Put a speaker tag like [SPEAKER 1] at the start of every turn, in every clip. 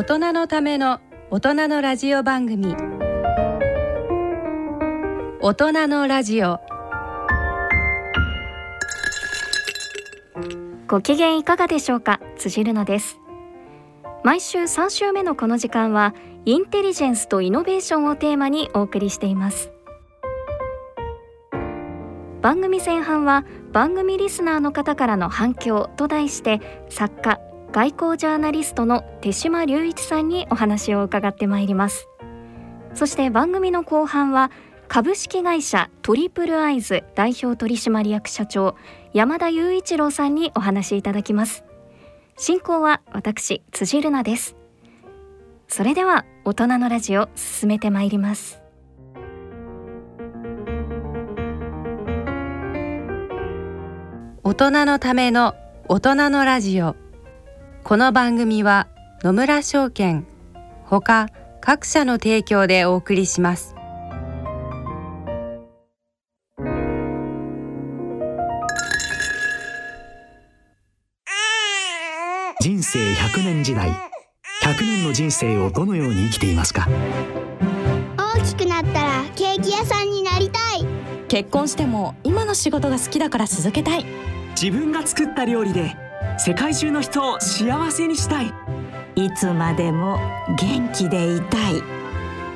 [SPEAKER 1] 大人のための大人のラジオ番組。大人のラジオ。
[SPEAKER 2] ご機嫌いかがでしょうか？辻るなです。毎週3週目のこの時間はインテリジェンスとイノベーションをテーマにお送りしています。番組前半は番組リスナーの方からの反響と題して作家外交ジャーナリストの手島隆一さんにお話を伺ってまいります。そして番組の後半は株式会社トリプルアイズ代表取締役社長山田雄一郎さんにお話しいただきます。進行は私辻るなです。それでは大人のラジオ進めてまいります。
[SPEAKER 1] 大人のための大人のラジオ。この番組は野村証券ほか各社の提供でお送りします。
[SPEAKER 3] 人生100年時代100年の人生をどのように生きていますか？
[SPEAKER 4] 大きくなったらケーキ屋さんになりたい。
[SPEAKER 5] 結婚しても今の仕事が好きだから続けたい。
[SPEAKER 6] 自分が作った料理で世界中の人を幸せにしたい。
[SPEAKER 7] いつまでも元気でいたい。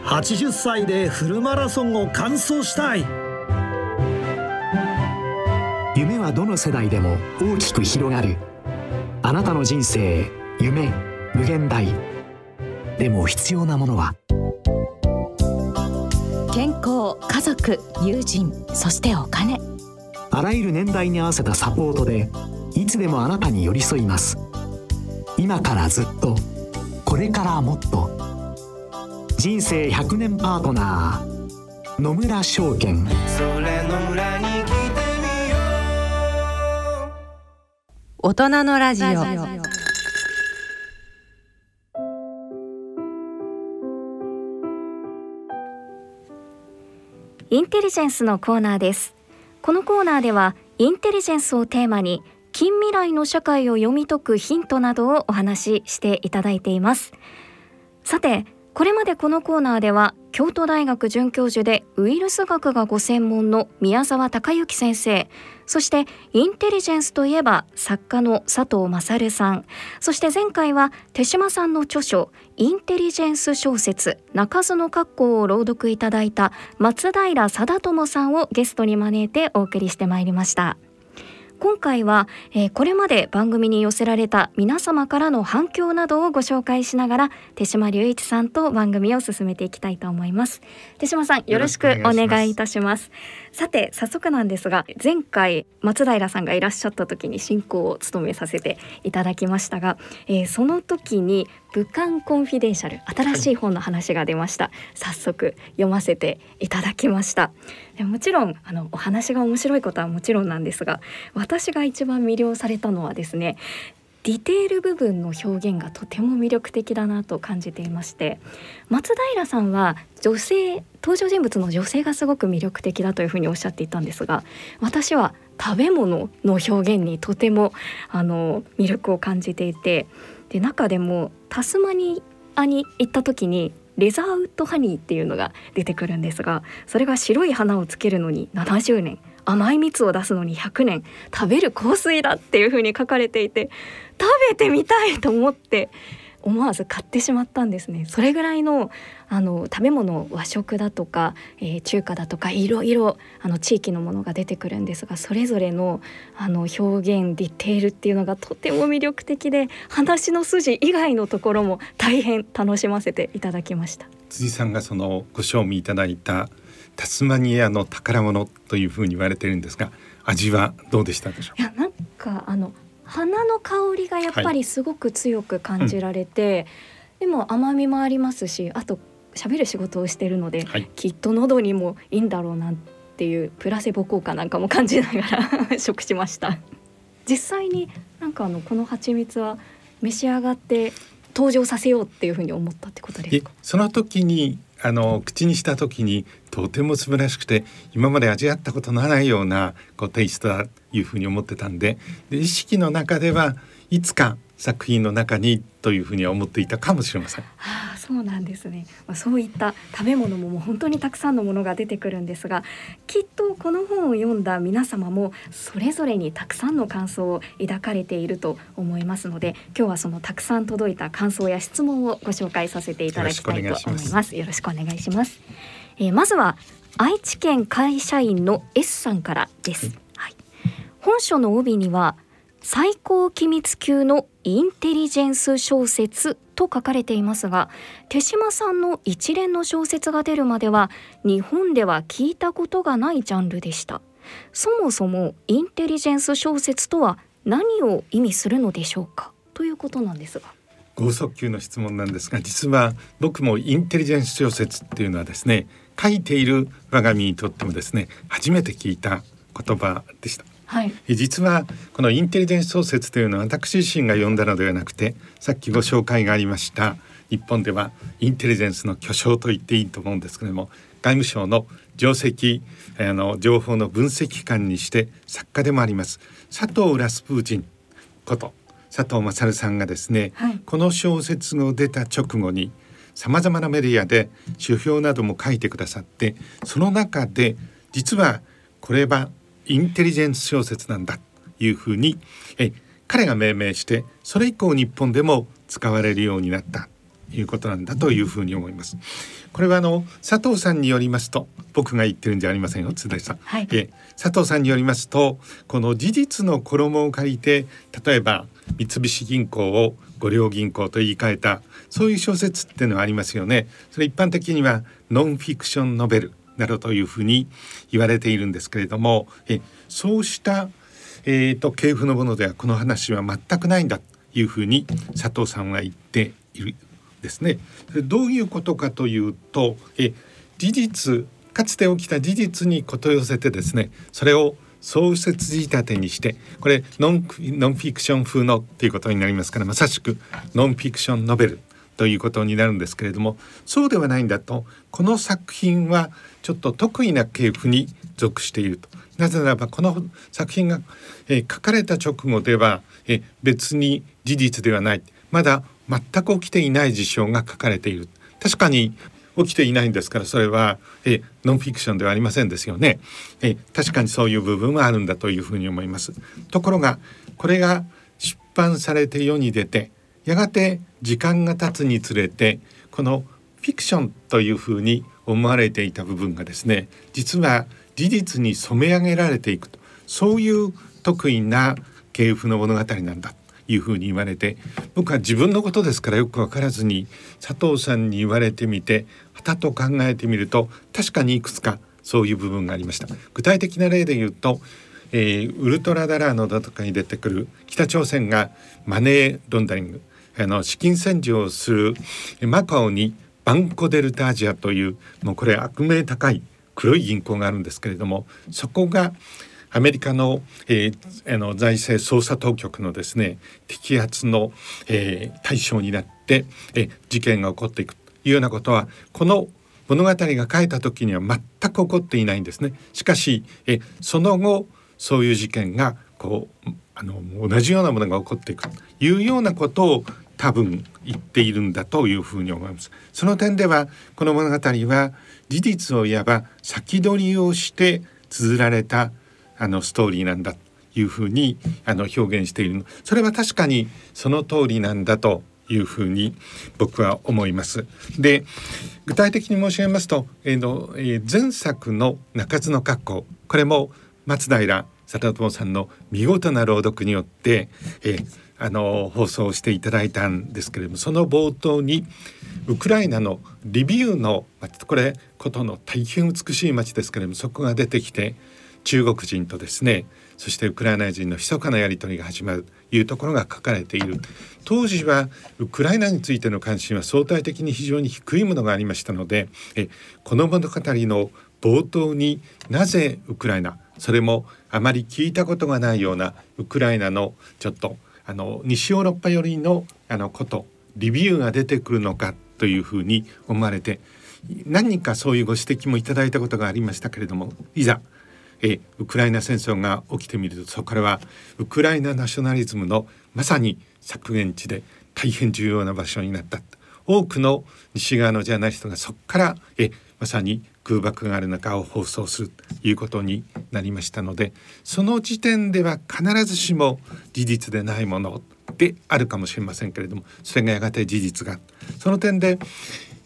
[SPEAKER 8] 80歳でフルマラソンを完走したい。
[SPEAKER 3] 夢はどの世代でも大きく広がる。あなたの人生夢無限大。でも必要なものは？
[SPEAKER 5] 健康家族友人そしてお金。
[SPEAKER 3] あらゆる年代に合わせたサポートでいつでもあなたに寄り添います。今からずっとこれからもっと。人生100年パートナー野村証券。それ野村に来てみよ
[SPEAKER 1] う大人のラジオ。
[SPEAKER 2] インテリジェンスのコーナーです。このコーナーではインテリジェンスをテーマに近未来の社会を読み解くヒントなどをお話ししていただいています。さてこれまでこのコーナーでは京都大学准教授でウイルス学がご専門の宮沢隆之先生そしてインテリジェンスといえば作家の佐藤勝さんそして前回は手島さんの著書インテリジェンス小説鳴かずの格好を朗読いただいた松平貞友さんをゲストに招いてお送りしてまいりました。今回は、えー、これまで番組に寄せられた皆様からの反響などをご紹介しながら手島隆一さんと番組を進めていきたいと思います。手島さんよろしくお願いいたします。さて早速なんですが前回松平さんがいらっしゃった時に進行を務めさせていただきましたが、えー、その時に武漢コンフィデンシャル新しい本の話が出ました、はい、早速読ませていただきました。もちろんあのお話が面白いことはもちろんなんですが私が一番魅了されたのはですねディテール部分の表現がとても魅力的だなと感じていまして松平さんは女性登場人物の女性がすごく魅力的だというふうにおっしゃっていたんですが私は食べ物の表現にとてもあの魅力を感じていてで中でもタスマニアに行った時にレザーウッドハニーっていうのが出てくるんですがそれが白い花をつけるのに70年甘い蜜を出すのに100年食べる香水だっていう風に書かれていて食べてみたいと思って思わず買ってしまったんですね。それぐらいのあの食べ物和食だとか、えー、中華だとかいろいろあの地域のものが出てくるんですがそれぞれのあの表現ディテールっていうのがとても魅力的で話の筋以外のところも大変楽しませていただきました。
[SPEAKER 9] 辻さんがそのご賞味いただいたタスマニアの宝物というふうに言われてるんですが味はどうでしたでしょう
[SPEAKER 2] いやなんかあの花の香りがやっぱりすごく強く感じられて、はいうん、でも甘みもありますしあと喋る仕事をしてるので、はい、きっと喉にもいいんだろうなっていうプラセボ効果なんかも感じながら 食しました。実際になんかあのこの蜂蜜は召し上がって登場させようっていうふうに思ったってことですか？
[SPEAKER 9] その時にあの口にした時にとても素晴らしくて今まで味わったことのないようなこうテイストだというふうに思ってたんでで意識の中ではいつか作品の中にというふうには思っていたかもしれません。
[SPEAKER 2] はあ、そうなんですね。まあ、そういった食べ物ももう本当にたくさんのものが出てくるんですが、きっとこの本を読んだ皆様もそれぞれにたくさんの感想を抱かれていると思いますので、今日はそのたくさん届いた感想や質問をご紹介させていただきたいと思います。よろしくお願いします。えー、まずは愛知県会社員の S さんからです。はい、本書の帯には最高機密級のインテリジェンス小説と書かれていますが手島さんの一連の小説が出るまでは日本では聞いたことがないジャンルでした。そもそもインテリジェンス小説とは何を意味するのでしょうかということなんですが。
[SPEAKER 9] 剛速球の質問なんですが実は僕もインテリジェンス小説っていうのはですね書いている我が身にとってもですね初めて聞いた言葉でした。
[SPEAKER 2] はい、
[SPEAKER 9] 実はこのインテリジェンス小説というのは私自身が読んだのではなくてさっきご紹介がありました日本ではインテリジェンスの巨匠と言っていいと思うんですけれども外務省の定石あの情報の分析官にして作家でもあります佐藤ラスプーチンこと佐藤勝さんがですね、はい、この小説が出た直後にさまざまなメディアで書評なども書いてくださってその中で実はこれはインテリジェンス小説なんだというふうにえ彼が命名してそれ以降日本でも使われるようになったということなんだというふうに思います。これはあの佐藤さんによりますと僕が言ってるんじゃありませんよ津田さん、はい、え佐藤さんによりますとこの事実の衣を借りて例えば三菱銀行を五両銀行と言い換えたそういう小説っていうのはありますよね。それ一般的にはノンフィクションノベルなどというふうに言われているんですけれどもえそうした、えーと、系譜のものではこの話は全くないんだというふうに佐藤さんは言っているですね。どういうことかというとえ事実かつて起きた事実にこと寄せてですねそれを創設仕立てにしてこれノンノンフィクション風のっていうことになりますからまさしくノンフィクションノベルということになるんですけれどもそうではないんだとこの作品はちょっと得意な系譜に属していると。なぜならばこの作品が、えー、書かれた直後では、えー、別に事実ではない。まだ全く起きていない事象が書かれている。確かに起きていないんですからそれは、えノンフィクションではありませんですよね、え確かにそういう部分はあるんだというふうに思います。ところがこれが出版されて世に出てやがて時間が経つにつれてこのフィクションというふうに思われていた部分がですね実は事実に染め上げられていくと。そういう得意な系譜の物語なんだというふうに言われて僕は自分のことですからよく分からずに佐藤さんに言われてみてはたと考えてみると確かにいくつかそういう部分がありました。具体的な例で言うと、えー、ウルトラダラーノだとかに出てくる北朝鮮がマネーロンダリング。あの資金洗浄をするマカオにバンコ・デルタ・アジアというもうこれ悪名高い黒い銀行があるんですけれどもそこがアメリカの,、えー、あの財政捜査当局のですね摘発の、えー、対象になって、えー、事件が起こっていくというようなことはこの物語が書いた時には全く起こっていないんですね。しかし、えその後そういう事件がこうあの同じようなものが起こっていくというようなことを多分言っているんだというふうに思います。その点ではこの物語は事実をいわば先取りをして綴られたあのストーリーなんだというふうにあの表現しているそれは確かにその通りなんだというふうに僕は思います。で具体的に申し上げますと、えーのえー、前作の「中津の格好」これも松平貞友さんの見事な朗読によって、えー、あの放送していただいたんですけれどもその冒頭にウクライナのリビウのこれことの大変美しい町ですけれどもそこが出てきて中国人とですねそしてウクライナ人の密かなやり取りが始まるというところが書かれている。当時はウクライナについての関心は相対的に非常に低いものがありましたのでえこの物語の冒頭になぜウクライナそれもあまり聞いたことがないようなウクライナのちょっとあの西ヨーロッパ寄りのあのことリビューが出てくるのかというふうに思われて何人かそういうご指摘もいただいたことがありましたけれどもいざえウクライナ戦争が起きてみるとそこからはウクライナナショナリズムのまさに削減地で大変重要な場所になった。多くの西側のジャーナリストがそこからえまさに空爆がある中を放送するということになりましたのでその時点では必ずしも事実でないものであるかもしれませんけれどもそれがやがて事実がその点で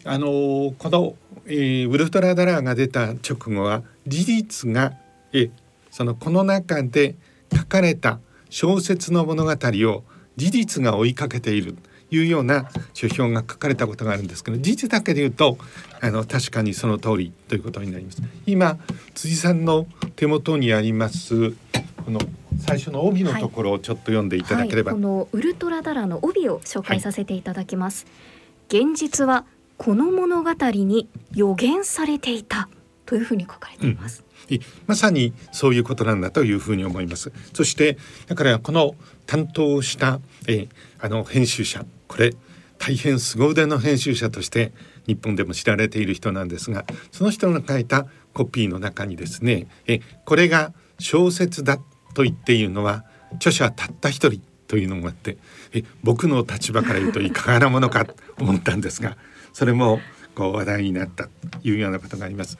[SPEAKER 9] あのこの、えー、ウルトラダラーが出た直後は事実がえそのこの中で書かれた小説の物語を事実が追いかけている。いうような書評が書かれたことがあるんですけど事実だけで言うとあの確かにその通りということになります。今辻さんの手元にありますこの最初の帯のところをちょっと読んでいただければ、
[SPEAKER 2] はい。はい、このウルトラダラの帯を紹介させていただきます、はい、現実はこの物語に予言されていたというふうに書かれています、
[SPEAKER 9] うん、まさにそういうことなんだというふうに思います。そしてだからこの担当したえあの編集者これ大変凄腕の編集者として日本でも知られている人なんですがその人の書いたコピーの中にですねえこれが小説だと言っているのは著者たった一人というのがあってえ僕の立場から言うといかがなものかと思ったんですがそれもこう話題になったというようなことがあります。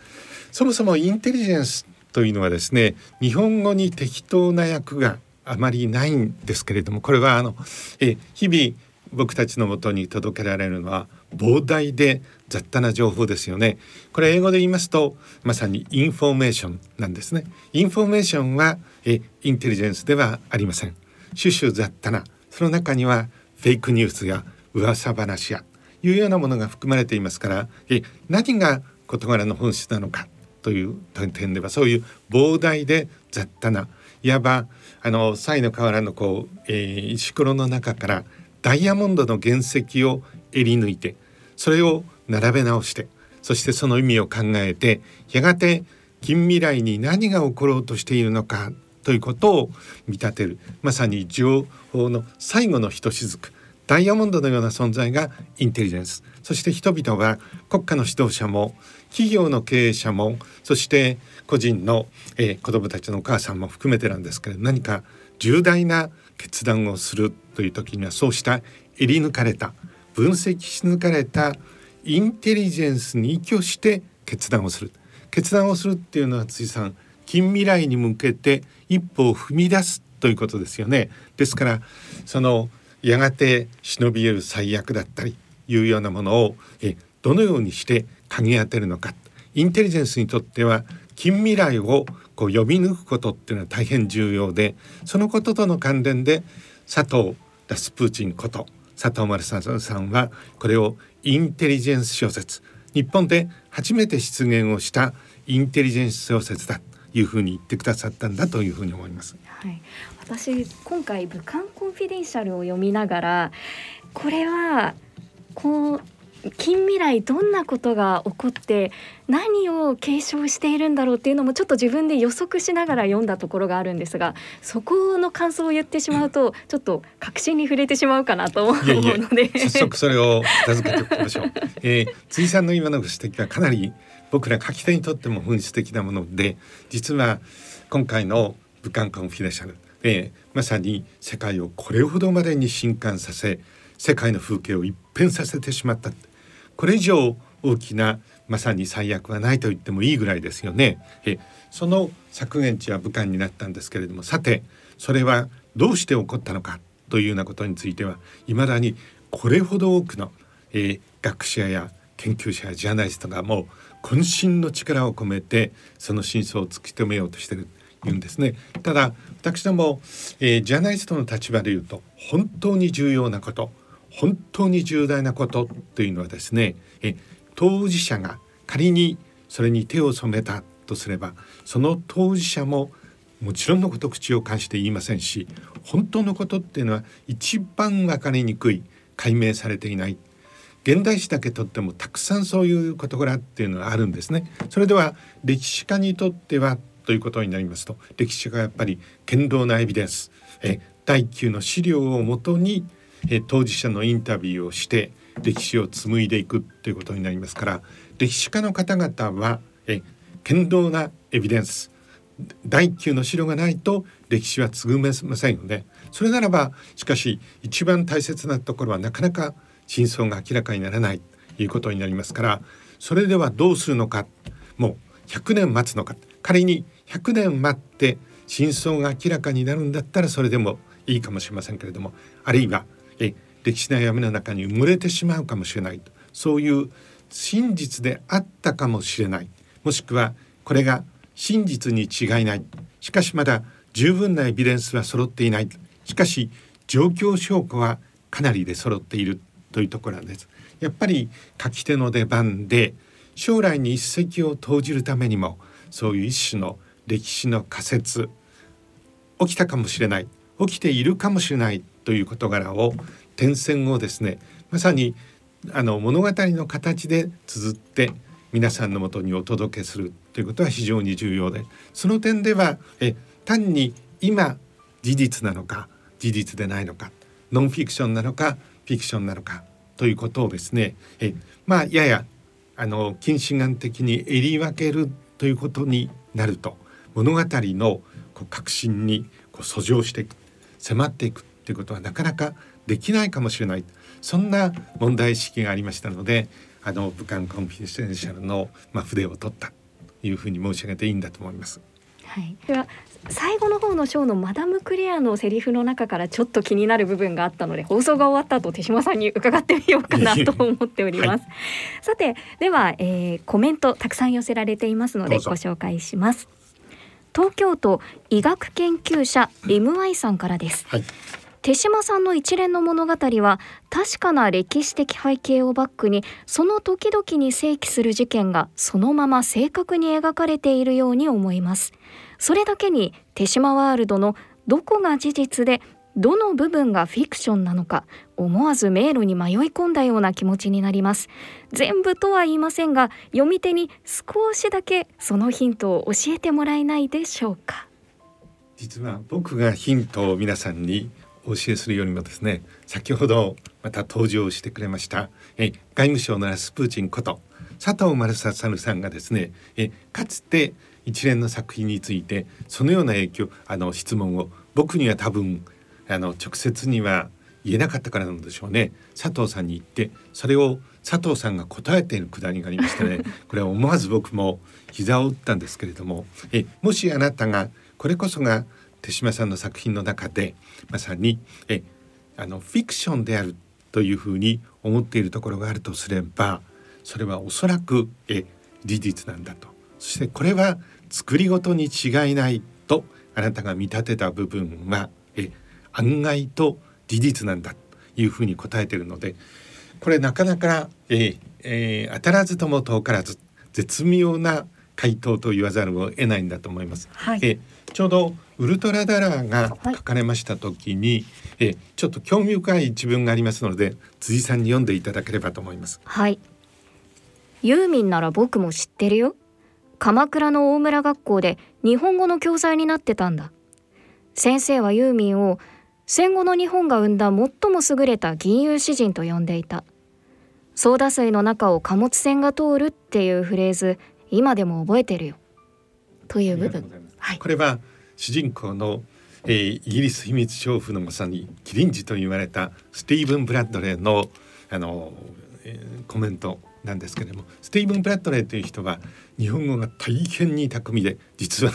[SPEAKER 9] そもそもインテリジェンスというのはですね日本語に適当な訳があまりないんですけれどもこれはあのえ日々僕たちのもとに届けられるのは膨大で雑多な情報ですよね。これ英語で言いますとまさにインフォメーションなんですね。インフォメーションはえインテリジェンスではありません。種々雑多なその中にはフェイクニュースや噂話やいうようなものが含まれていますからえ何が事柄の本質なのかという点ではそういう膨大で雑多ないわばあの西の河原のこう、えー、石ころの中からダイヤモンドの原石をえり抜いてそれを並べ直してそしてその意味を考えてやがて近未来に何が起ころうとしているのかということを見立てるまさに情報の最後のひとしずくダイヤモンドのような存在がインテリジェンス。そして人々は国家の指導者も企業の経営者もそして個人の、えー、子どもたちのお母さんも含めてなんですけれど何か重大な決断をする。という時にはそうしたえり抜かれた分析し抜かれたインテリジェンスに依拠して決断をする。決断をするっていうのは辻さん近未来に向けて一歩を踏み出すということですよね。ですからそのやがて忍び得る最悪だったりいうようなものをえどのようにして嗅ぎ当てるのか。インテリジェンスにとっては近未来をこう読み抜くことっていうのは大変重要でそのこととの関連で佐藤ラスプーチンこと佐藤丸さんはこれをインテリジェンス小説日本で初めて出現をしたインテリジェンス小説だというふうに言ってくださったんだというふうに思います。
[SPEAKER 2] はい、私今回武漢コンフィデンシャルを読みながらこれはこう近未来どんなことが起こって何を継承しているんだろうっていうのもちょっと自分で予測しながら読んだところがあるんですがそこの感想を言ってしまうとちょっと確信に触れてしまうかなと思うので
[SPEAKER 9] 早速それを尋ねておきましょう、えー、辻さんの今のご指摘はかなり僕ら書き手にとっても本質的なもので実は今回の武漢コンフィデンシャル、えー、まさに世界をこれほどまでに震撼させ世界の風景を一変させてしまったこれ以上大きなまさに最悪はないと言ってもいいぐらいですよね。えその削減地は武漢になったんですけれどもさてそれはどうして起こったのかというようなことについてはいまだにこれほど多くの、えー、学者や研究者やジャーナリストがもう渾身の力を込めてその真相を突き止めようとしてる言うんですねただ私ども、えー、ジャーナリストの立場で言うと本当に重要なこと本当に重大なことというのはですねえ当事者が仮にそれに手を染めたとすればその当事者ももちろんのこと口を返して言いませんし本当のことっていうのは一番分かりにくい解明されていない現代史だけとってもたくさんそういう事柄っていうのがあるんですね。それでは歴史家にとってはということになりますと歴史家がやっぱり堅牢なエビデンスえ第9の資料をもとにえ当事者のインタビューをして歴史を紡いでいくということになりますから歴史家の方々はえ堅牢なエビデンス第級の資料がないと歴史は継ぐめませんよね。それならばしかし一番大切なところはなかなか真相が明らかにならないということになりますからそれではどうするのかもう100年待つのか仮に100年待って真相が明らかになるんだったらそれでもいいかもしれませんけれどもあるいは歴史の闇の中に埋もれてしまうかもしれないと。そういう真実であったかもしれない。もしくはこれが真実に違いない。しかしまだ十分なエビデンスは揃っていない。しかし状況証拠はかなりで揃っているというところなんです。やっぱり書き手の出番で将来に一石を投じるためにもそういう一種の歴史の仮説起きたかもしれない。起きているかもしれないという事柄を点線をですねまさにあの物語の形で綴って皆さんのもとにお届けするということは非常に重要でその点ではえ単に今事実なのか事実でないのかノンフィクションなのかフィクションなのかということをですねえまあややあの近視眼的に襟分けるということになると物語のこう革新にこう遡上していく迫っていくということはなかなかできないかもしれないそんな問題意識がありましたのであの武漢コンフィデンシャルの、まあ、筆を取ったというふうに申し上げていいんだと思います。
[SPEAKER 2] はい、では最後の方のショーのマダムクレアのセリフの中からちょっと気になる部分があったので放送が終わった後手島さんに伺ってみようかなと思っております。はい、さてでは、えー、コメントたくさん寄せられていますのでご紹介します。東京都医学研究者リムアイさんからです。はい手島さんの一連の物語は確かな歴史的背景をバックにその時々に正規する事件がそのまま正確に描かれているように思います。それだけに手島ワールドのどこが事実でどの部分がフィクションなのか思わず迷路に迷い込んだような気持ちになります。全部とは言いませんが読み手に少しだけそのヒントを教えてもらえないでしょうか。
[SPEAKER 9] 実は僕がヒントを皆さんにお教えするよりもですね先ほどまた登場してくれましたえ外務省のラスプーチンこと佐藤丸貞さんがですねえかつて一連の作品についてそのような影響あの質問を僕には多分あの直接には言えなかったからなんでしょうね。佐藤さんに言ってそれを佐藤さんが答えているくだりがありましてね これは思わず僕も膝を打ったんですけれどもえもしあなたがこれこそが手島さんの作品の中でまさにえあのフィクションであるというふうに思っているところがあるとすればそれはおそらくえ事実なんだとそしてこれは作りごとに違いないとあなたが見立てた部分はえ案外と事実なんだというふうに答えているのでこれなかなか、ええー、当たらずとも遠からず絶妙な回答と言わざるを得ないんだと思います。はい、えちょうどウルトラダラーが書かれました時に、はい、えちょっと興味深い一文がありますので辻さんに読んでいただければと思います。
[SPEAKER 2] はい。ユーミンなら僕も知ってるよ。鎌倉の大村学校で日本語の教材になってたんだ。先生はユーミンを戦後の日本が生んだ最も優れた銀融詩人と呼んでいた。ソーダ水の中を貨物船が通るっていうフレーズ今でも覚えてるよ。という部分。
[SPEAKER 9] はい、これは主人公の、えー、イギリス秘密娼婦のまさにキリンジと言われたスティーブン・ブラッドレーのあの、えー、コメントなんですけれどもスティーブン・ブラッドレーという人は日本語が大変に巧みで実は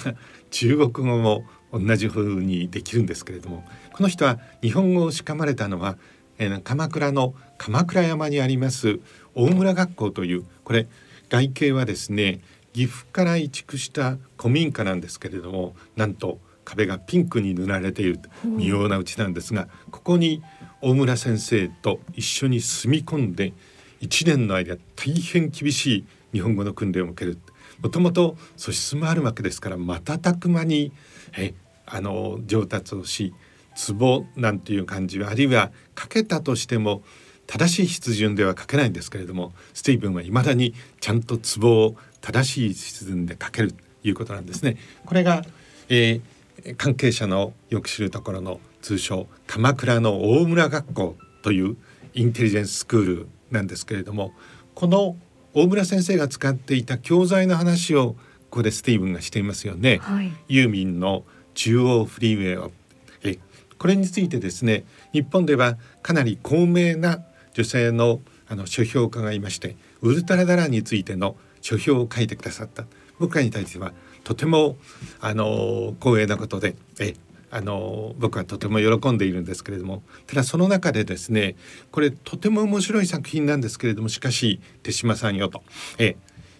[SPEAKER 9] 中国語も同じ風にできるんですけれどもこの人は日本語をしかまれたのは、えー、鎌倉の鎌倉山にあります大村学校というこれ外形はですね岐阜から移築した古民家なんですけれどもなんと壁がピンクに塗られている妙なうちなんですがここに大村先生と一緒に住み込んで1年の間大変厳しい日本語の訓練を受ける。もともと素質もあるわけですから瞬く間にえあの上達をし壺なんていう感じはあるいは書けたとしても正しい筆順では書けないんですけれどもスティーブンはいまだにちゃんと壺を正しい筆順で書けるということなんですね。これが、えー、関係者のよく知るところの通称鎌倉の大村学校というインテリジェンススクールなんですけれどもこの大村先生が使っていた教材の話をここでスティーブンがしていますよね。
[SPEAKER 2] はい、
[SPEAKER 9] ユーミンの中央フリーウェイをえこれについてですね日本ではかなり高名な女性のあの書評家がいましてウルトラダラーについての書評を書いてくださった。僕らに対してはとてもあの光栄なことでえあの僕はとても喜んでいるんですけれども。ただその中でですねこれとても面白い作品なんですけれどもしかし手島さんよと。え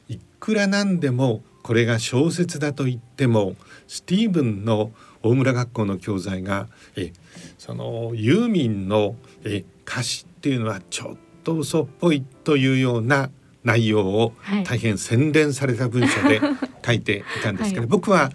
[SPEAKER 9] いくらなんでもこれが小説だと言ってもスティーブンの大村学校の教材がえそのユーミンのえ歌詞っていうのはちょっと嘘っぽいというような内容を大変洗練された文章で 書いていたんですけど、はい、僕は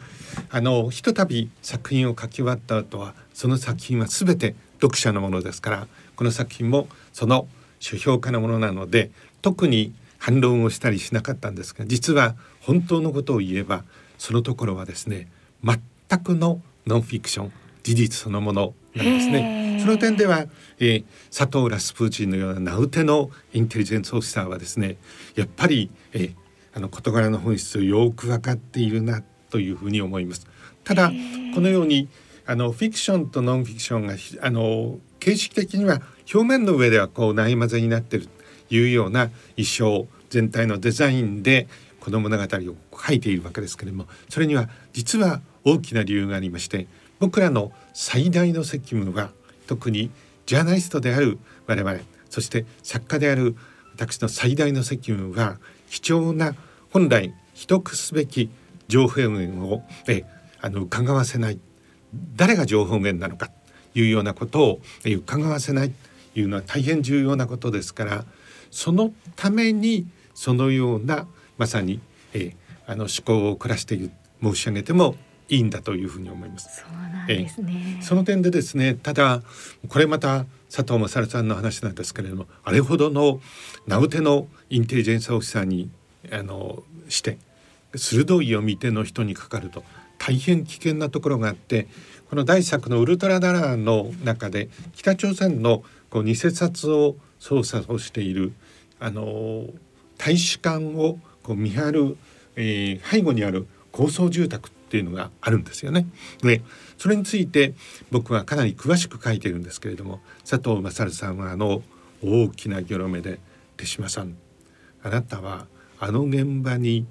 [SPEAKER 9] あのひとたび作品を書き終わった後はその作品は全て読者のものですからこの作品もその書評家のものなので特に反論をしたりしなかったんですが実は本当のことを言えばそのところはですね全くのノンフィクション事実そのものなんですね。その点では、えー、佐藤ラスプーチンのような名うてのインテリジェンスオフィサーはですねやっぱり、えー、あの事柄の本質をよく分かっているなというふうに思います。ただこのようにあのフィクションとノンフィクションがあの形式的には表面の上ではこうないまぜになっているというような衣装全体のデザインでこの物語を書いているわけですけれどもそれには実は大きな理由がありまして僕らの最大の責務は特にジャーナリストである我々そして作家である私の最大の責務は貴重な本来秘匿すべき情報源をえあの伺わせない誰が情報源なのかというようなことを伺わせないというのは大変重要なことですからそのためにそのようなまさに、えあの思考を凝らして申し上げてもいいんだというふうに思います。
[SPEAKER 2] そうなんですね、
[SPEAKER 9] その点でですねただこれまた佐藤勝さんの話なんですけれどもあれほどの名うてのインテリジェンスオフィサーにあのして鋭い読み手の人にかかると大変危険なところがあってこの第作の「ウルトラダラー」の中で北朝鮮のこう偽札を操作をしているあの大使館をこう見張る、えー、背後にある高層住宅っていうのがあるんですよね。でそれについて僕はかなり詳しく書いてるんですけれども佐藤勝さんはあの大きなギョロ目で「手島さんあなたはあの現場に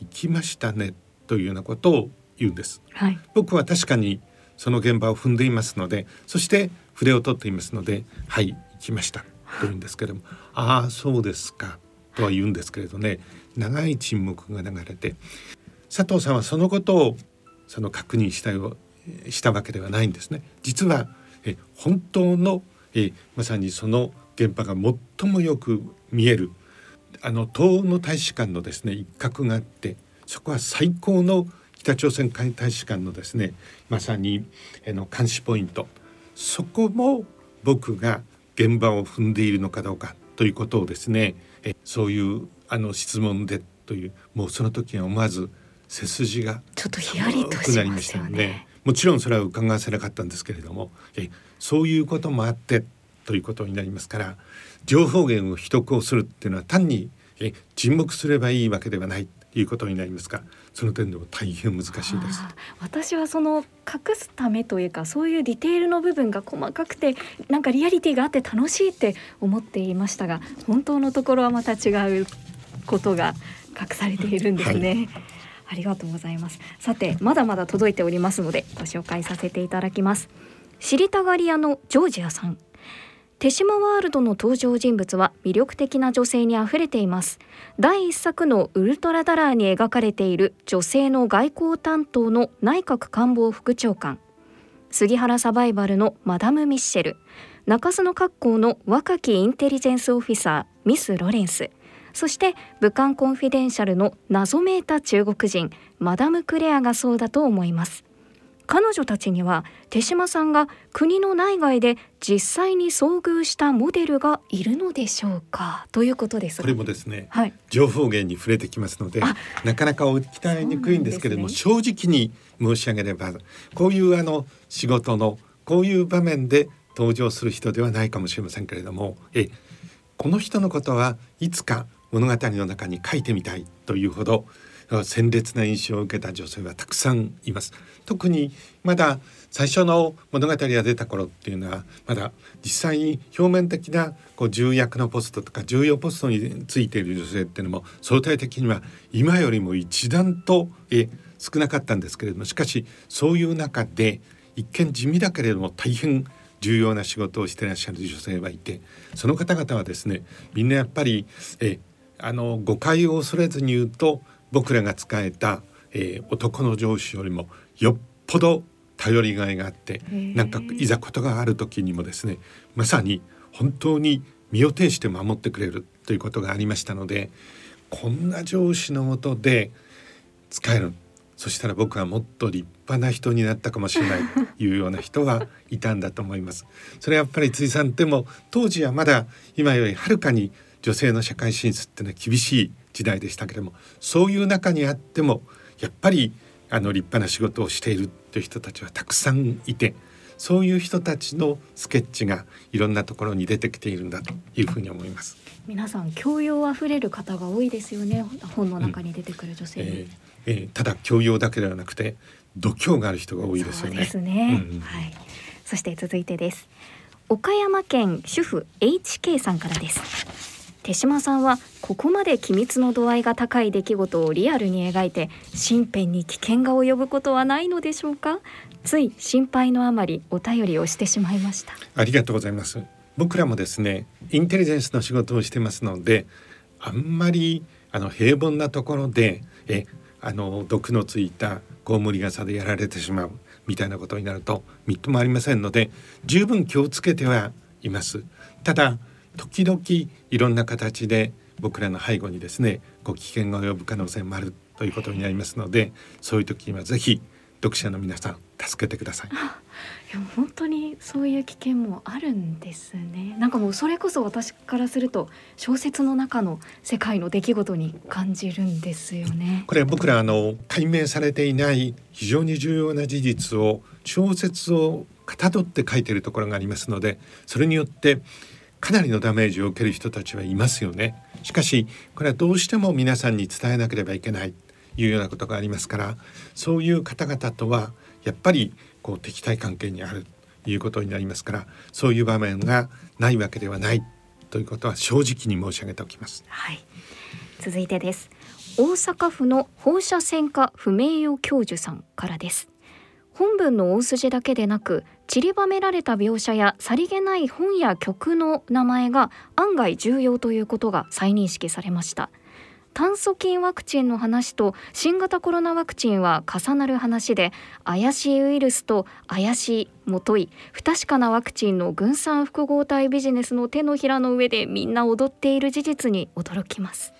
[SPEAKER 9] 行きましたね」というようなことを言うんです。
[SPEAKER 2] はい、
[SPEAKER 9] 僕は確かにその現場を踏んでいますのでそして筆を取っていますので「はい行きました」と言うんですけれども「ああそうですか」とは言うんですけれどね長い沈黙が流れて佐藤さんはそのことをその確認したよしたわけではないんですね。実はえ本当のえまさにその現場が最もよく見えるあの東欧の大使館のですね一角があってそこは最高の北朝鮮大使館のですねまさにえの監視ポイントそこも僕が現場を踏んでいるのかどうかということをですねえそういうあの質問でというもうその時は思わず背筋が
[SPEAKER 2] ちょっとヒヤリとしましたよね。
[SPEAKER 9] もちろんそれは伺わせなかったんですけれどもえそういうこともあってということになりますから情報源を秘匿をするっていうのは単にえ沈黙すればいいわけではないということになりますがその点でも大変難しいです
[SPEAKER 2] 私はその隠すためというかそういうディテールの部分が細かくてなんかリアリティがあって楽しいって思っていましたが本当のところはまた違うことが隠されているんですね。はいありがとうございます。さてまだまだ届いておりますのでご紹介させていただきます。知りたがり屋のジョージアさん。手島ワールドの登場人物は魅力的な女性にあふれています。第一作のウルトラダラーに描かれている女性の外交担当の内閣官房副長官。杉原サバイバルのマダム・ミッシェル。中洲の格好の若きインテリジェンスオフィサーミス・ロレンス。そして武漢コンフィデンシャルの謎めいた中国人マダム・クレアがそうだと思います。彼女たちには手島さんが国の内外で実際に遭遇したモデルがいるのでしょうか？ということです。
[SPEAKER 9] これもですね、
[SPEAKER 2] はい、
[SPEAKER 9] 情報源に触れてきますのでなかなか置き換えにくいんですけれども、ね、正直に申し上げればこういうあの仕事のこういう場面で登場する人ではないかもしれませんけれどもえこの人のことはいつか物語の中に書いてみたいというほど鮮烈な印象を受けた女性はたくさんいます。特にまだ最初の物語が出た頃っていうのはまだ実際に表面的なこう重役のポストとか重要ポストについている女性っていうのも相対的には今よりも一段とえ少なかったんですけれどもしかしそういう中で一見地味だけれども大変重要な仕事をしてらっしゃる女性はいてその方々はですねみんなやっぱりえあの誤解を恐れずに言うと僕らが使えた、えー、男の上司よりもよっぽど頼りがいがあってなんかいざことがある時にもですねまさに本当に身を挺して守ってくれるということがありましたのでこんな上司のもとで使えるそしたら僕はもっと立派な人になったかもしれないというような人はいたんだと思います。それはやっぱり辻さんでも当時はまだ今よりはるかに女性の社会進出っていうのは厳しい時代でしたけれどもそういう中にあってもやっぱりあの立派な仕事をしているという人たちはたくさんいてそういう人たちのスケッチがいろんなところに出てきているんだというふうに思います。
[SPEAKER 2] 皆さん教養あふれる方が多いですよね本の中に出てくる女性、うん、えー、
[SPEAKER 9] えー、ただ教養だけではなくて度胸がある人が多いですよね。
[SPEAKER 2] ですね、うん、はい。そして続いてです。岡山県主婦 HK さんからです。手島さんはここまで機密の度合いが高い出来事をリアルに描いて身辺に危険が及ぶことはないのでしょうか？つい心配のあまりお便りをしてしまいました。
[SPEAKER 9] ありがとうございます。僕らもですねインテリジェンスの仕事をしてますのであんまりあの平凡なところでえあの毒のついたコウモリ傘でやられてしまうみたいなことになるとみっともありませんので十分気をつけてはいます。ただ時々いろんな形で僕らの背後にですねご危険が及ぶ可能性もあるということになりますのでそういう時にはぜひ読者の皆さん助けてください。
[SPEAKER 2] いや本当にそういう危険もあるんですね。なんかもうそれこそ私からすると小説の中の世界の出来事に感じるんですよね。
[SPEAKER 9] これは僕らあの解明されていない非常に重要な事実を小説をかたどって書いているところがありますのでそれによってかなりのダメージを受ける人たちはいますよね。しかしこれはどうしても皆さんに伝えなければいけないというようなことがありますからそういう方々とはやっぱりこう敵対関係にあるということになりますからそういう場面がないわけではないということは正直に申し上げておきます。
[SPEAKER 2] はい、続いてです。大阪府の放射線科不名誉教授さんからです。本文の大筋だけでなく散りばめられた描写やさりげない本や曲の名前が案外重要ということが再認識されました。炭疽菌ワクチンの話と新型コロナワクチンは重なる話で怪しいウイルスと怪しいもとい不確かなワクチンの軍産複合体ビジネスの手のひらの上でみんな踊っている事実に驚きます。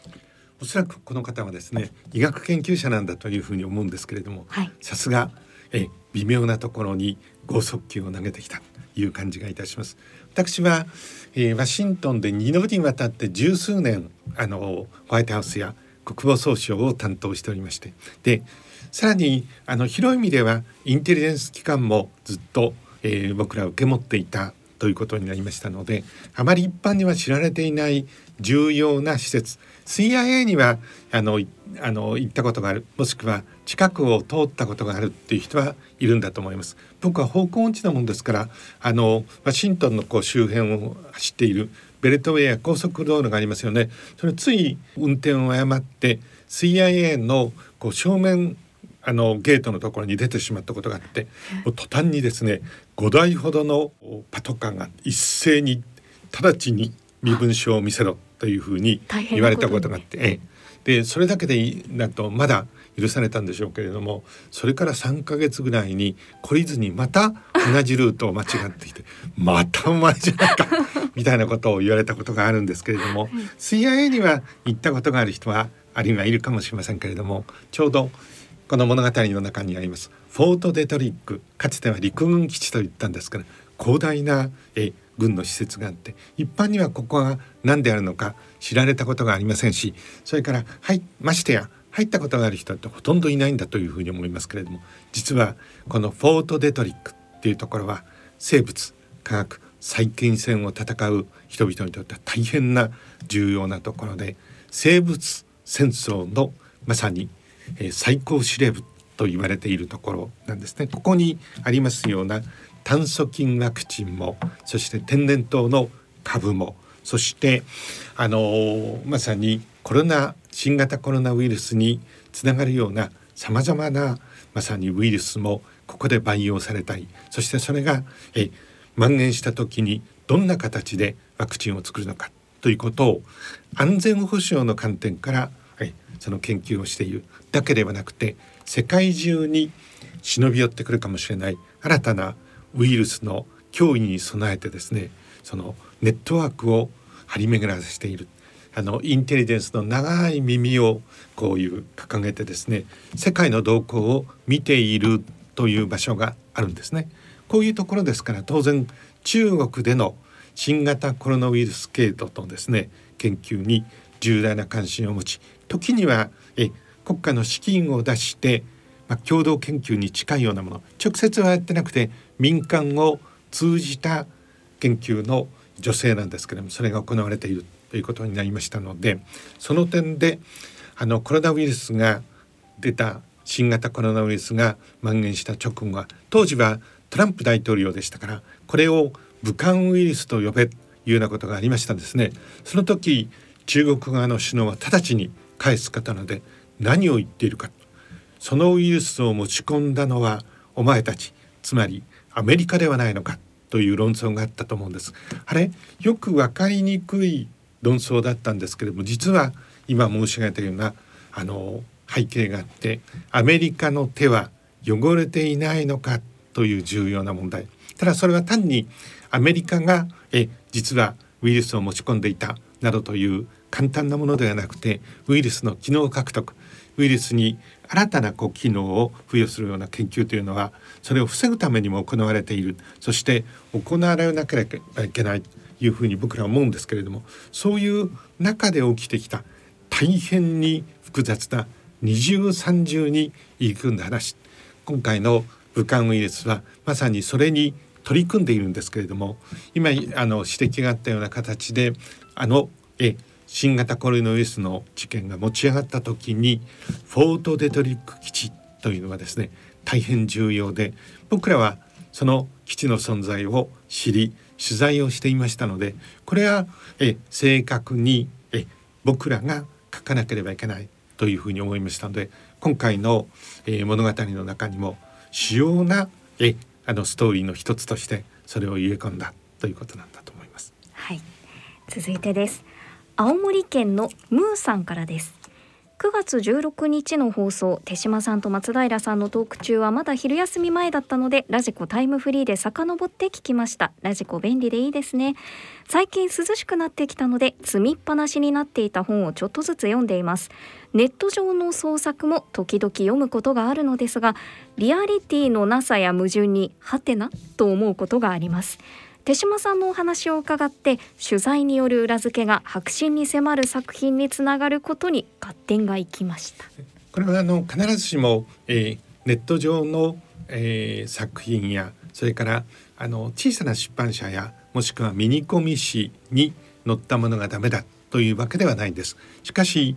[SPEAKER 9] おそらくこの方はですね医学研究者なんだというふうに思うんですけれどもさすがえ微妙なところに剛速球を投げてきたという感じがいたします。私は、えー、ワシントンで2度にわたって十数年あのホワイトハウスや国防総省を担当しておりましてでさらにあの広い意味ではインテリジェンス機関もずっと、えー、僕ら受け持っていたということになりましたのであまり一般には知られていない重要な施設。CIA にはあのあの行ったことがある。もしくは近くを通ったことがあるっていう人はいるんだと思います。僕は方向音痴なもんですからあのワシントンのこう周辺を走っているベルトウェア高速道路がありますよね。それつい運転を誤って CIA のこう正面あのゲートのところに出てしまったことがあって途端にですね5台ほどのパトカーが一斉に直ちに身分証を見せろ。というふうに言われたことがあって、でそれだけでなとまだ許されたんでしょうけれどもそれから3ヶ月ぐらいに懲りずにまた同じルートを間違ってきて「またお前じゃないか」みたいなことを言われたことがあるんですけれども CIA には行ったことがある人はあるいはいるかもしれませんけれどもちょうどこの物語の中にありますフォート・デトリックかつては陸軍基地と言ったんですから広大なえ軍の施設があって一般にはここが何であるのか知られたことがありませんしそれからはいましてや入ったことがある人ってほとんどいないんだというふうに思いますけれども実はこのフォート・デトリックっていうところは生物科学細菌戦を戦う人々にとっては大変な重要なところで生物戦争のまさに、え、最高司令部と言われているところなんですね。ここにありますような炭疽菌ワクチンもそして天然痘の株もそしてあの、まさにコロナ新型コロナウイルスにつながるようなさまざまなまさにウイルスもここで培養されたりそしてそれがえ蔓延した時にどんな形でワクチンを作るのかということを安全保障の観点からえその研究をしている。だけではなくて世界中に忍び寄ってくるかもしれない新たなウイルスの脅威に備えてですねそのネットワークを張り巡らせているあのインテリジェンスの長い耳をこういう掲げてですね世界の動向を見ているという場所があるんですね。こういうところですから当然中国での新型コロナウイルス系統とですね研究に重大な関心を持ち時にはえ国家の資金を出して、まあ、共同研究に近いようなもの直接はやってなくて民間を通じた研究の女性なんですけれどもそれが行われているということになりましたのでその点であのコロナウイルスが出た新型コロナウイルスが蔓延した直後は当時はトランプ大統領でしたからこれを武漢ウイルスと呼べというようなことがありましたんですね。その時中国側の首脳は直ちに返す方ので何を言っているかそのウイルスを持ち込んだのはお前たち。つまりアメリカではないのかという論争があったと思うんです。あれよく分かりにくい論争だったんですけれども実は今申し上げたようなあの背景があってアメリカの手は汚れていないのかという重要な問題。ただそれは単にアメリカがえ実はウイルスを持ち込んでいたなどという簡単なものではなくてウイルスの機能獲得ウイルスに新たなこう機能を付与するような研究というのはそれを防ぐためにも行われている。そして行われなければいけないというふうに僕らは思うんですけれどもそういう中で起きてきた大変に複雑な二重三重に入り組んだ話。今回の武漢ウイルスはまさにそれに取り組んでいるんですけれども今あの指摘があったような形であのえ新型コロナウイルスの事件が持ち上がった時にフォートデトリック基地というのはですね大変重要で僕らはその基地の存在を知り取材をしていましたのでこれはえ正確にえ僕らが書かなければいけないというふうに思いましたので今回の、え、物語の中にも主要なえあのストーリーの一つとしてそれを入れ込んだということなんだと思います。
[SPEAKER 2] はい、続いてです。青森県のムーさんからです。9月16日の放送手島さんと松平さんのトーク中はまだ昼休み前だったのでラジコタイムフリーで遡って聞きました。ラジコ便利でいいですね。最近涼しくなってきたので積みっぱなしになっていた本をちょっとずつ読んでいます。ネット上の創作も時々読むことがあるのですがリアリティのなさや矛盾にハテナと思うことがあります。手島さんのお話を伺って取材による裏付けが白真に迫る作品につながることに合点がいきました
[SPEAKER 9] これはあの必ずしも、えー、ネット上の、えー、作品やそれからあの小さな出版社やもしくはミニコミ誌に載ったものがダメだというわけではないんです。しかし、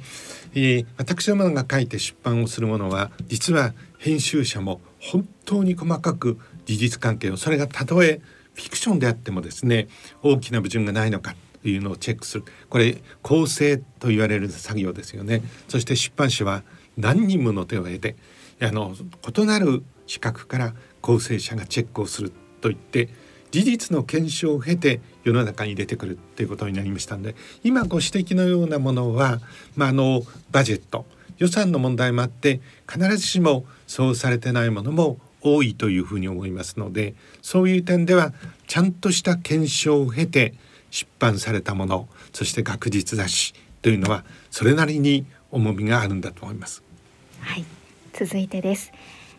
[SPEAKER 9] えー、私どもが書いて出版をするものは実は編集者も本当に細かく事実関係をそれがたとえフィクションであってもですね大きな矛盾がないのかというのをチェックする。これ構成と言われる作業ですよね。そして出版社は何人もの手を経てあの異なる資格から構成者がチェックをするといって事実の検証を経て世の中に出てくるということになりましたので今ご指摘のようなものは、まあ、あのバジェット予算の問題もあって必ずしもそうされてないものも多いというふうに思いますのでそういう点ではちゃんとした検証を経て出版されたものそして学術雑誌というのはそれなりに重みがあるんだと思います。
[SPEAKER 2] はい、続いてです、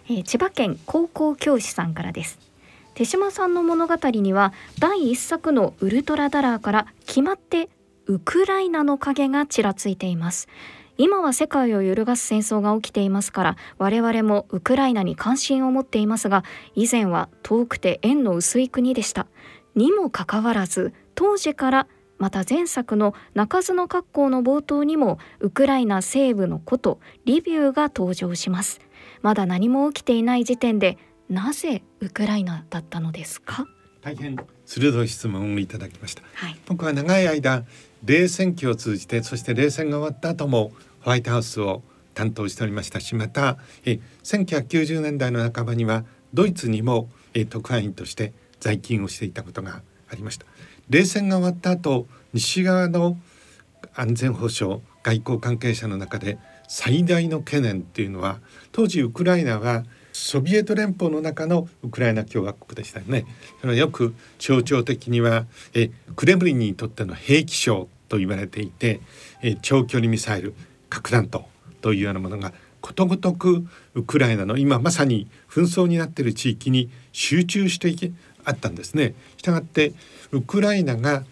[SPEAKER 2] えー、千葉県高校教師さんからです。手島さんの物語には第一作のウルトラダラーから決まってウクライナの影がちらついています今は世界を揺るがす戦争が起きていますから我々もウクライナに関心を持っていますが以前は遠くて縁の薄い国でした。にもかかわらず当時からまた前作の鳴かずの格好の冒頭にもウクライナ西部の古都リビウが登場します。まだ何も起きていない時点でなぜウクライナだったのですか？
[SPEAKER 9] 大変鋭い質問をいただきました、
[SPEAKER 2] はい、
[SPEAKER 9] 僕は長い間冷戦期を通じてそして冷戦が終わった後もホワイトハウスを担当しておりましたしまたえ1990年代の半ばにはドイツにもえ特派員として在勤をしていたことがありました冷戦が終わった後西側の安全保障外交関係者の中で最大の懸念っていうのは当時ウクライナはソビエト連邦の中のウクライナ共和国でしたよね。それはよく象徴的にはえクレムリンにとっての兵器賞と言われていてえ長距離ミサイル核弾頭というようなものがことごとくウクライナの今まさに紛争になっている地域に集中してあったんですね。したがってウクライナが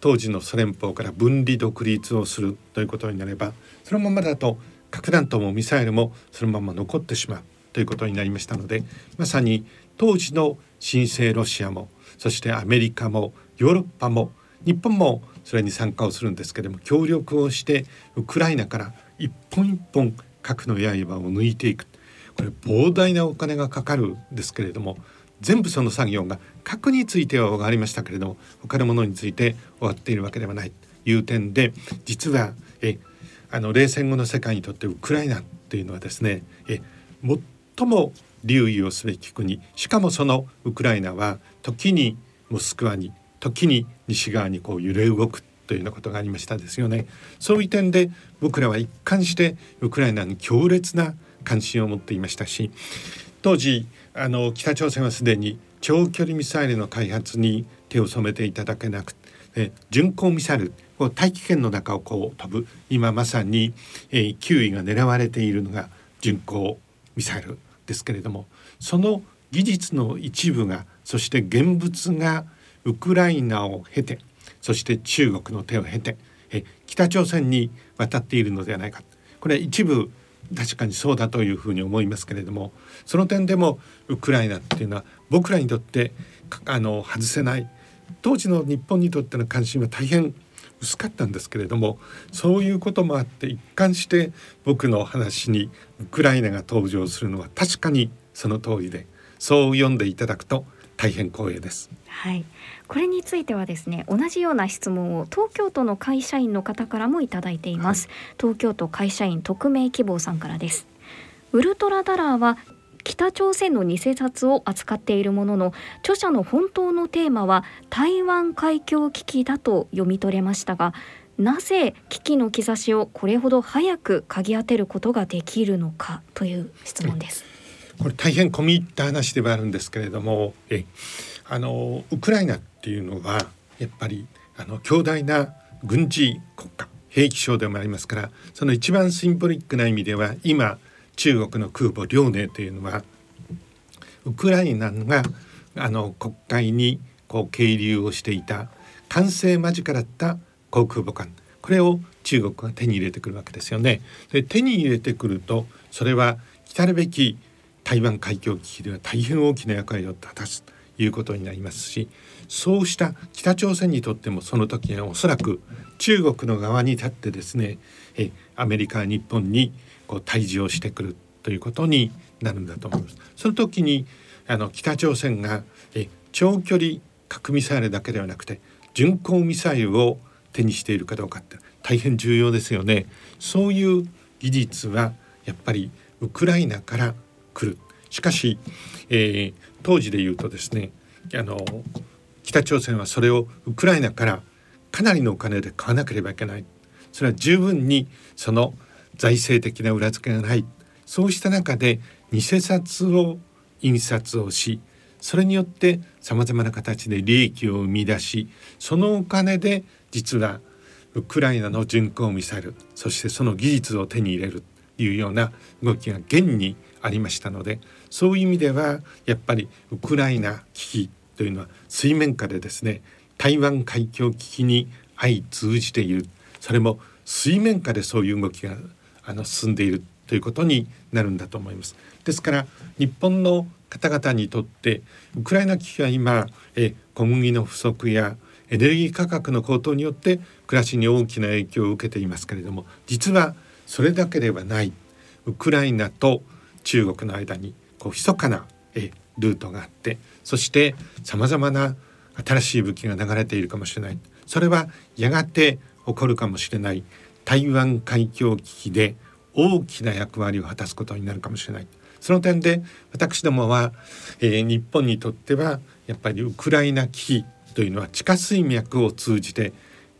[SPEAKER 9] 当時のソ連邦から分離独立をするということになればそのままだと核弾頭もミサイルもそのまま残ってしまうということになりましたのでまさに当時の新生ロシアもそしてアメリカもヨーロッパも日本もそれに参加をするんですけれども協力をしてウクライナから一本一本核の刃を抜いていく。これ膨大なお金がかかるんですけれども全部その作業が核については分かりましたけれども他のものについて終わっているわけではない。という点で実はえあの冷戦後の世界にとってウクライナっていうのはですねえ最も留意をすべき国。しかもそのウクライナは時にモスクワに時に西側にこう揺れ動く。というようなことがありましたですよね。そういう点で僕らは一貫してウクライナに強烈な関心を持っていましたし当時あの北朝鮮はすでに長距離ミサイルの開発に手を染めていただけなくて巡航ミサイルこう大気圏の中をこう飛ぶ今まさに、えー、9位が狙われているのが巡航ミサイルですけれどもその技術の一部がそして現物がウクライナを経てそして中国の手を経てえ北朝鮮に渡っているのではないか。これ一部確かにそうだというふうに思いますけれどもその点でもウクライナっていうのは僕らにとってあの外せない。当時の日本にとっての関心は大変薄かったんですけれどもそういうこともあって一貫して僕の話にウクライナが登場するのは確かにその通りでそう読んでいただくと大変光栄です。
[SPEAKER 2] はい、これについてはですね同じような質問を東京都の会社員の方からもいただいています、はい、東京都会社員匿名希望さんからですウルトラダラーは北朝鮮の偽札を扱っているものの著者の本当のテーマは台湾海峡危機だと読み取れましたがなぜ危機の兆しをこれほど早く嗅ぎ当てることができるのかという質問です。
[SPEAKER 9] これ大変込み入った話ではあるんですけれどもえあのウクライナっていうのはやっぱりあの強大な軍事国家兵器省でもありますからその一番シンボリックな意味では今中国の空母遼寧というのはウクライナがあの国会にこう係留をしていた完成間近だった航空母艦これを中国が手に入れてくるわけですよね。で手に入れてくるとそれは来るべき台湾海峡危機では大変大きな役割を果たすということになりますしそうした北朝鮮にとってもその時はおそらく中国の側に立ってですねえアメリカ日本にこう対峙をしてくるということになるんだと思います。その時にあの北朝鮮がえ長距離核ミサイルだけではなくて巡航ミサイルを手にしているかどうかって大変重要ですよね。そういう技術はやっぱりウクライナから来る。しかし、えー、当時で言うとですねあの北朝鮮はそれをウクライナからかなりのお金で買わなければいけないそれは十分にその財政的な裏付けがないそうした中で偽札を印刷をしそれによってさまざまな形で利益を生み出しそのお金で実はウクライナの巡航ミサイルそしてその技術を手に入れるというような動きが現にありましたのでそういう意味ではやっぱりウクライナ危機というのは水面下でですね台湾海峡危機に相通じているそれも水面下でそういう動きがあの進んでいるということになるんだと思います。ですから日本の方々にとってウクライナ危機は今え小麦の不足やエネルギー価格の高騰によって暮らしに大きな影響を受けていますけれども実はそれだけではないウクライナと中国の間にこう密かなルートがあってそしてさまざまな新しい武器が流れているかもしれない。それはやがて起こるかもしれない。台湾海峡危機で大きな役割を果たすことになるかもしれない。その点で私どもは、えー、日本にとってはやっぱりウクライナ危機というのは地下水脈を通じて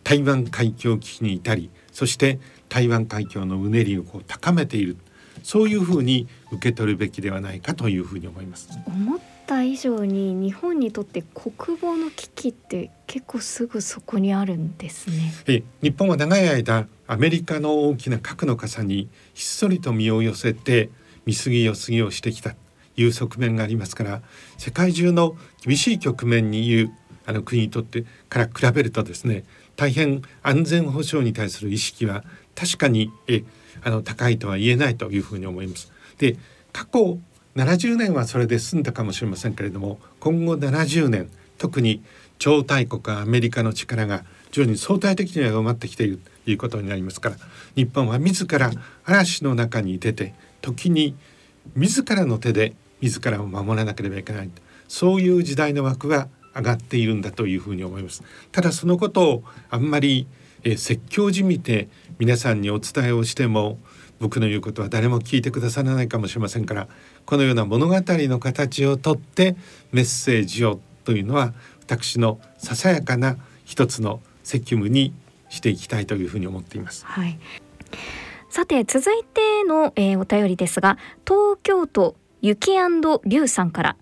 [SPEAKER 9] 台湾海峡危機に至りそして台湾海峡のうねりをこう高めている。そういうふうに受け取るべきではないかというふうに思います。
[SPEAKER 2] 思った以上に日本にとって国防の危機って結構すぐそこにあるんですね。
[SPEAKER 9] え日本は長い間アメリカの大きな核の傘にひっそりと身を寄せて見過ぎよすぎをしてきたという側面がありますから世界中の厳しい局面にいるあの国にとってから比べるとですね大変安全保障に対する意識は確かにえあの高いとは言えないというふうに思います。で過去70年はそれで済んだかもしれませんけれども今後70年特に超大国アメリカの力が徐々に相対的には弱まってきているということになりますから日本は自ら嵐の中に出て時に自らの手で自らを守らなければいけないそういう時代の枠は上がっているんだというふうに思いますただそのことをあんまり、え説教じみて皆さんにお伝えをしても僕の言うことは誰も聞いてくださらないかもしれませんからこのような物語の形をとってメッセージをというのは私のささやかな一つの責務にしていきたいというふうに思っています。
[SPEAKER 2] はい、さて続いての、えー、お便りですが東京都ゆきりゅうさんから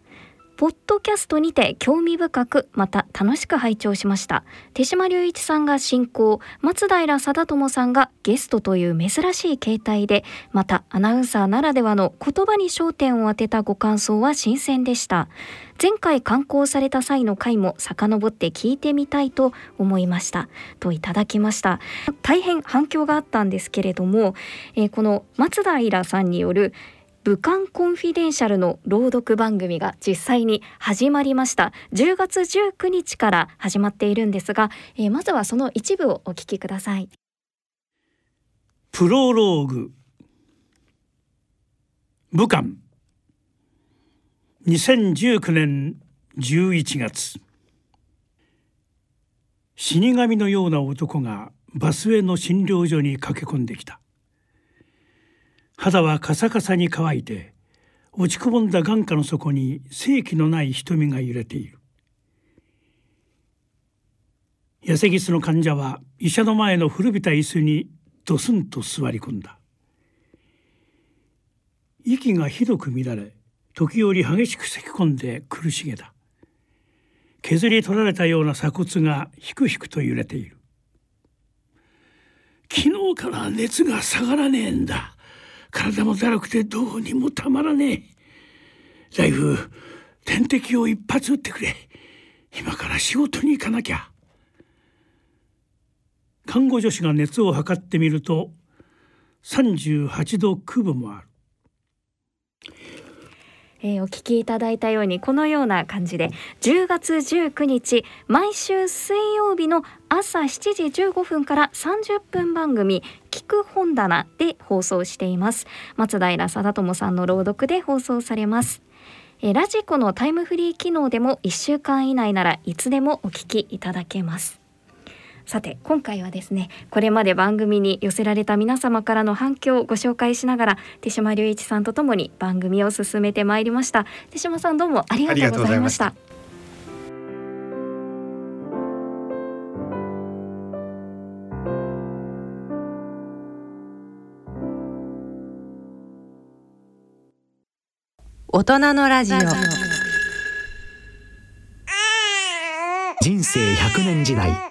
[SPEAKER 2] ポッドキャストにて興味深くまた楽しく拝聴しました。手島隆一さんが進行松平貞友さんがゲストという珍しい形態でまたアナウンサーならではの言葉に焦点を当てたご感想は新鮮でした。前回刊行された際の回も遡って聞いてみたいと思いました。といただきました。大変反響があったんですけれども、えー、この松平さんによる武漢コンフィデンシャルの朗読番組が実際に始まりました。10月19日から始まっているんですが、えー、まずはその一部をお聞きください。
[SPEAKER 10] プロローグ。武漢。2019年11月。死神のような男がバスへの診療所に駆け込んできた。肌はカサカサに乾いて落ちこぼんだ眼下の底に生気のない瞳が揺れている。痩せギスの患者は医者の前の古びた椅子にドスンと座り込んだ。息がひどく乱れ時折激しく咳き込んで苦しげだ。削り取られたような鎖骨がひくひくと揺れている。昨日から熱が下がらねえんだ。体もだるくてどうにもたまらねえ。財布点滴を一発打ってくれ。今から仕事に行かなきゃ。看護助手が熱を測ってみると38度9分もある。
[SPEAKER 2] えー、お聞きいただいたようにこのような感じで10月19日毎週水曜日の朝7時15分から30分番組聞く本棚で放送しています。松平貞友さんの朗読で放送されます。えラジコのタイムフリー機能でも1週間以内ならいつでもお聞きいただけます。さて今回はですねこれまで番組に寄せられた皆様からの反響をご紹介しながら手島隆一さんとともに番組を進めてまいりました。手島さんどうもありがとうございました。
[SPEAKER 1] 大人のラジオ。
[SPEAKER 3] 人生100年時代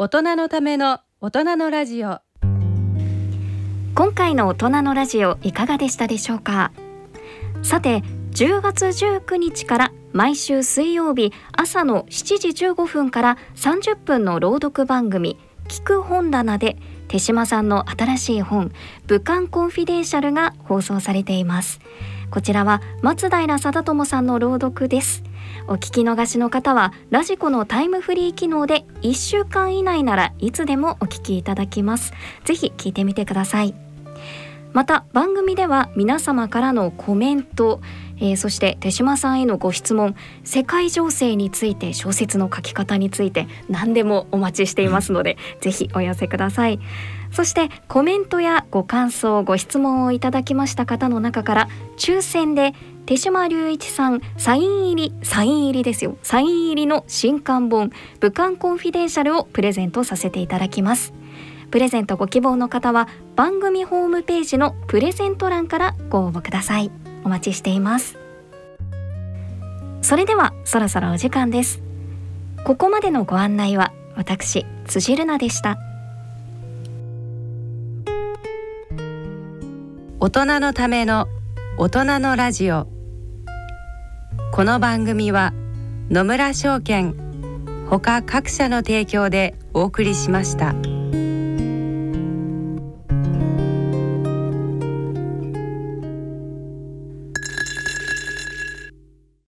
[SPEAKER 1] 大人のための大人のラジオ。
[SPEAKER 2] 今回の大人のラジオいかがでしたでしょうか？さて10月19日から毎週水曜日朝の7時15分から30分の朗読番組聞く本棚で手島さんの新しい本武漢コンフィデンシャルが放送されています。こちらは松平定智さんの朗読です。お聞き逃しの方はラジコのタイムフリー機能で1週間以内ならいつでもお聞きいただきます。ぜひ聞いてみてください。また番組では皆様からのコメントえー、そして手島さんへのご質問世界情勢について小説の書き方について何でもお待ちしていますので、ぜひお寄せください。そしてコメントやご感想ご質問をいただきました方の中から抽選で手島隆一さんサイン入りサイン入りですよ。サイン入りの新刊本武漢コンフィデンシャルをプレゼントさせていただきます。プレゼントご希望の方は番組ホームページのプレゼント欄からご応募ください。お待ちしています。それではそろそろお時間です。ここまでのご案内は私辻るなでした。
[SPEAKER 1] 大人のための大人のラジオ。この番組は野村証券ほか各社の提供でお送りしました。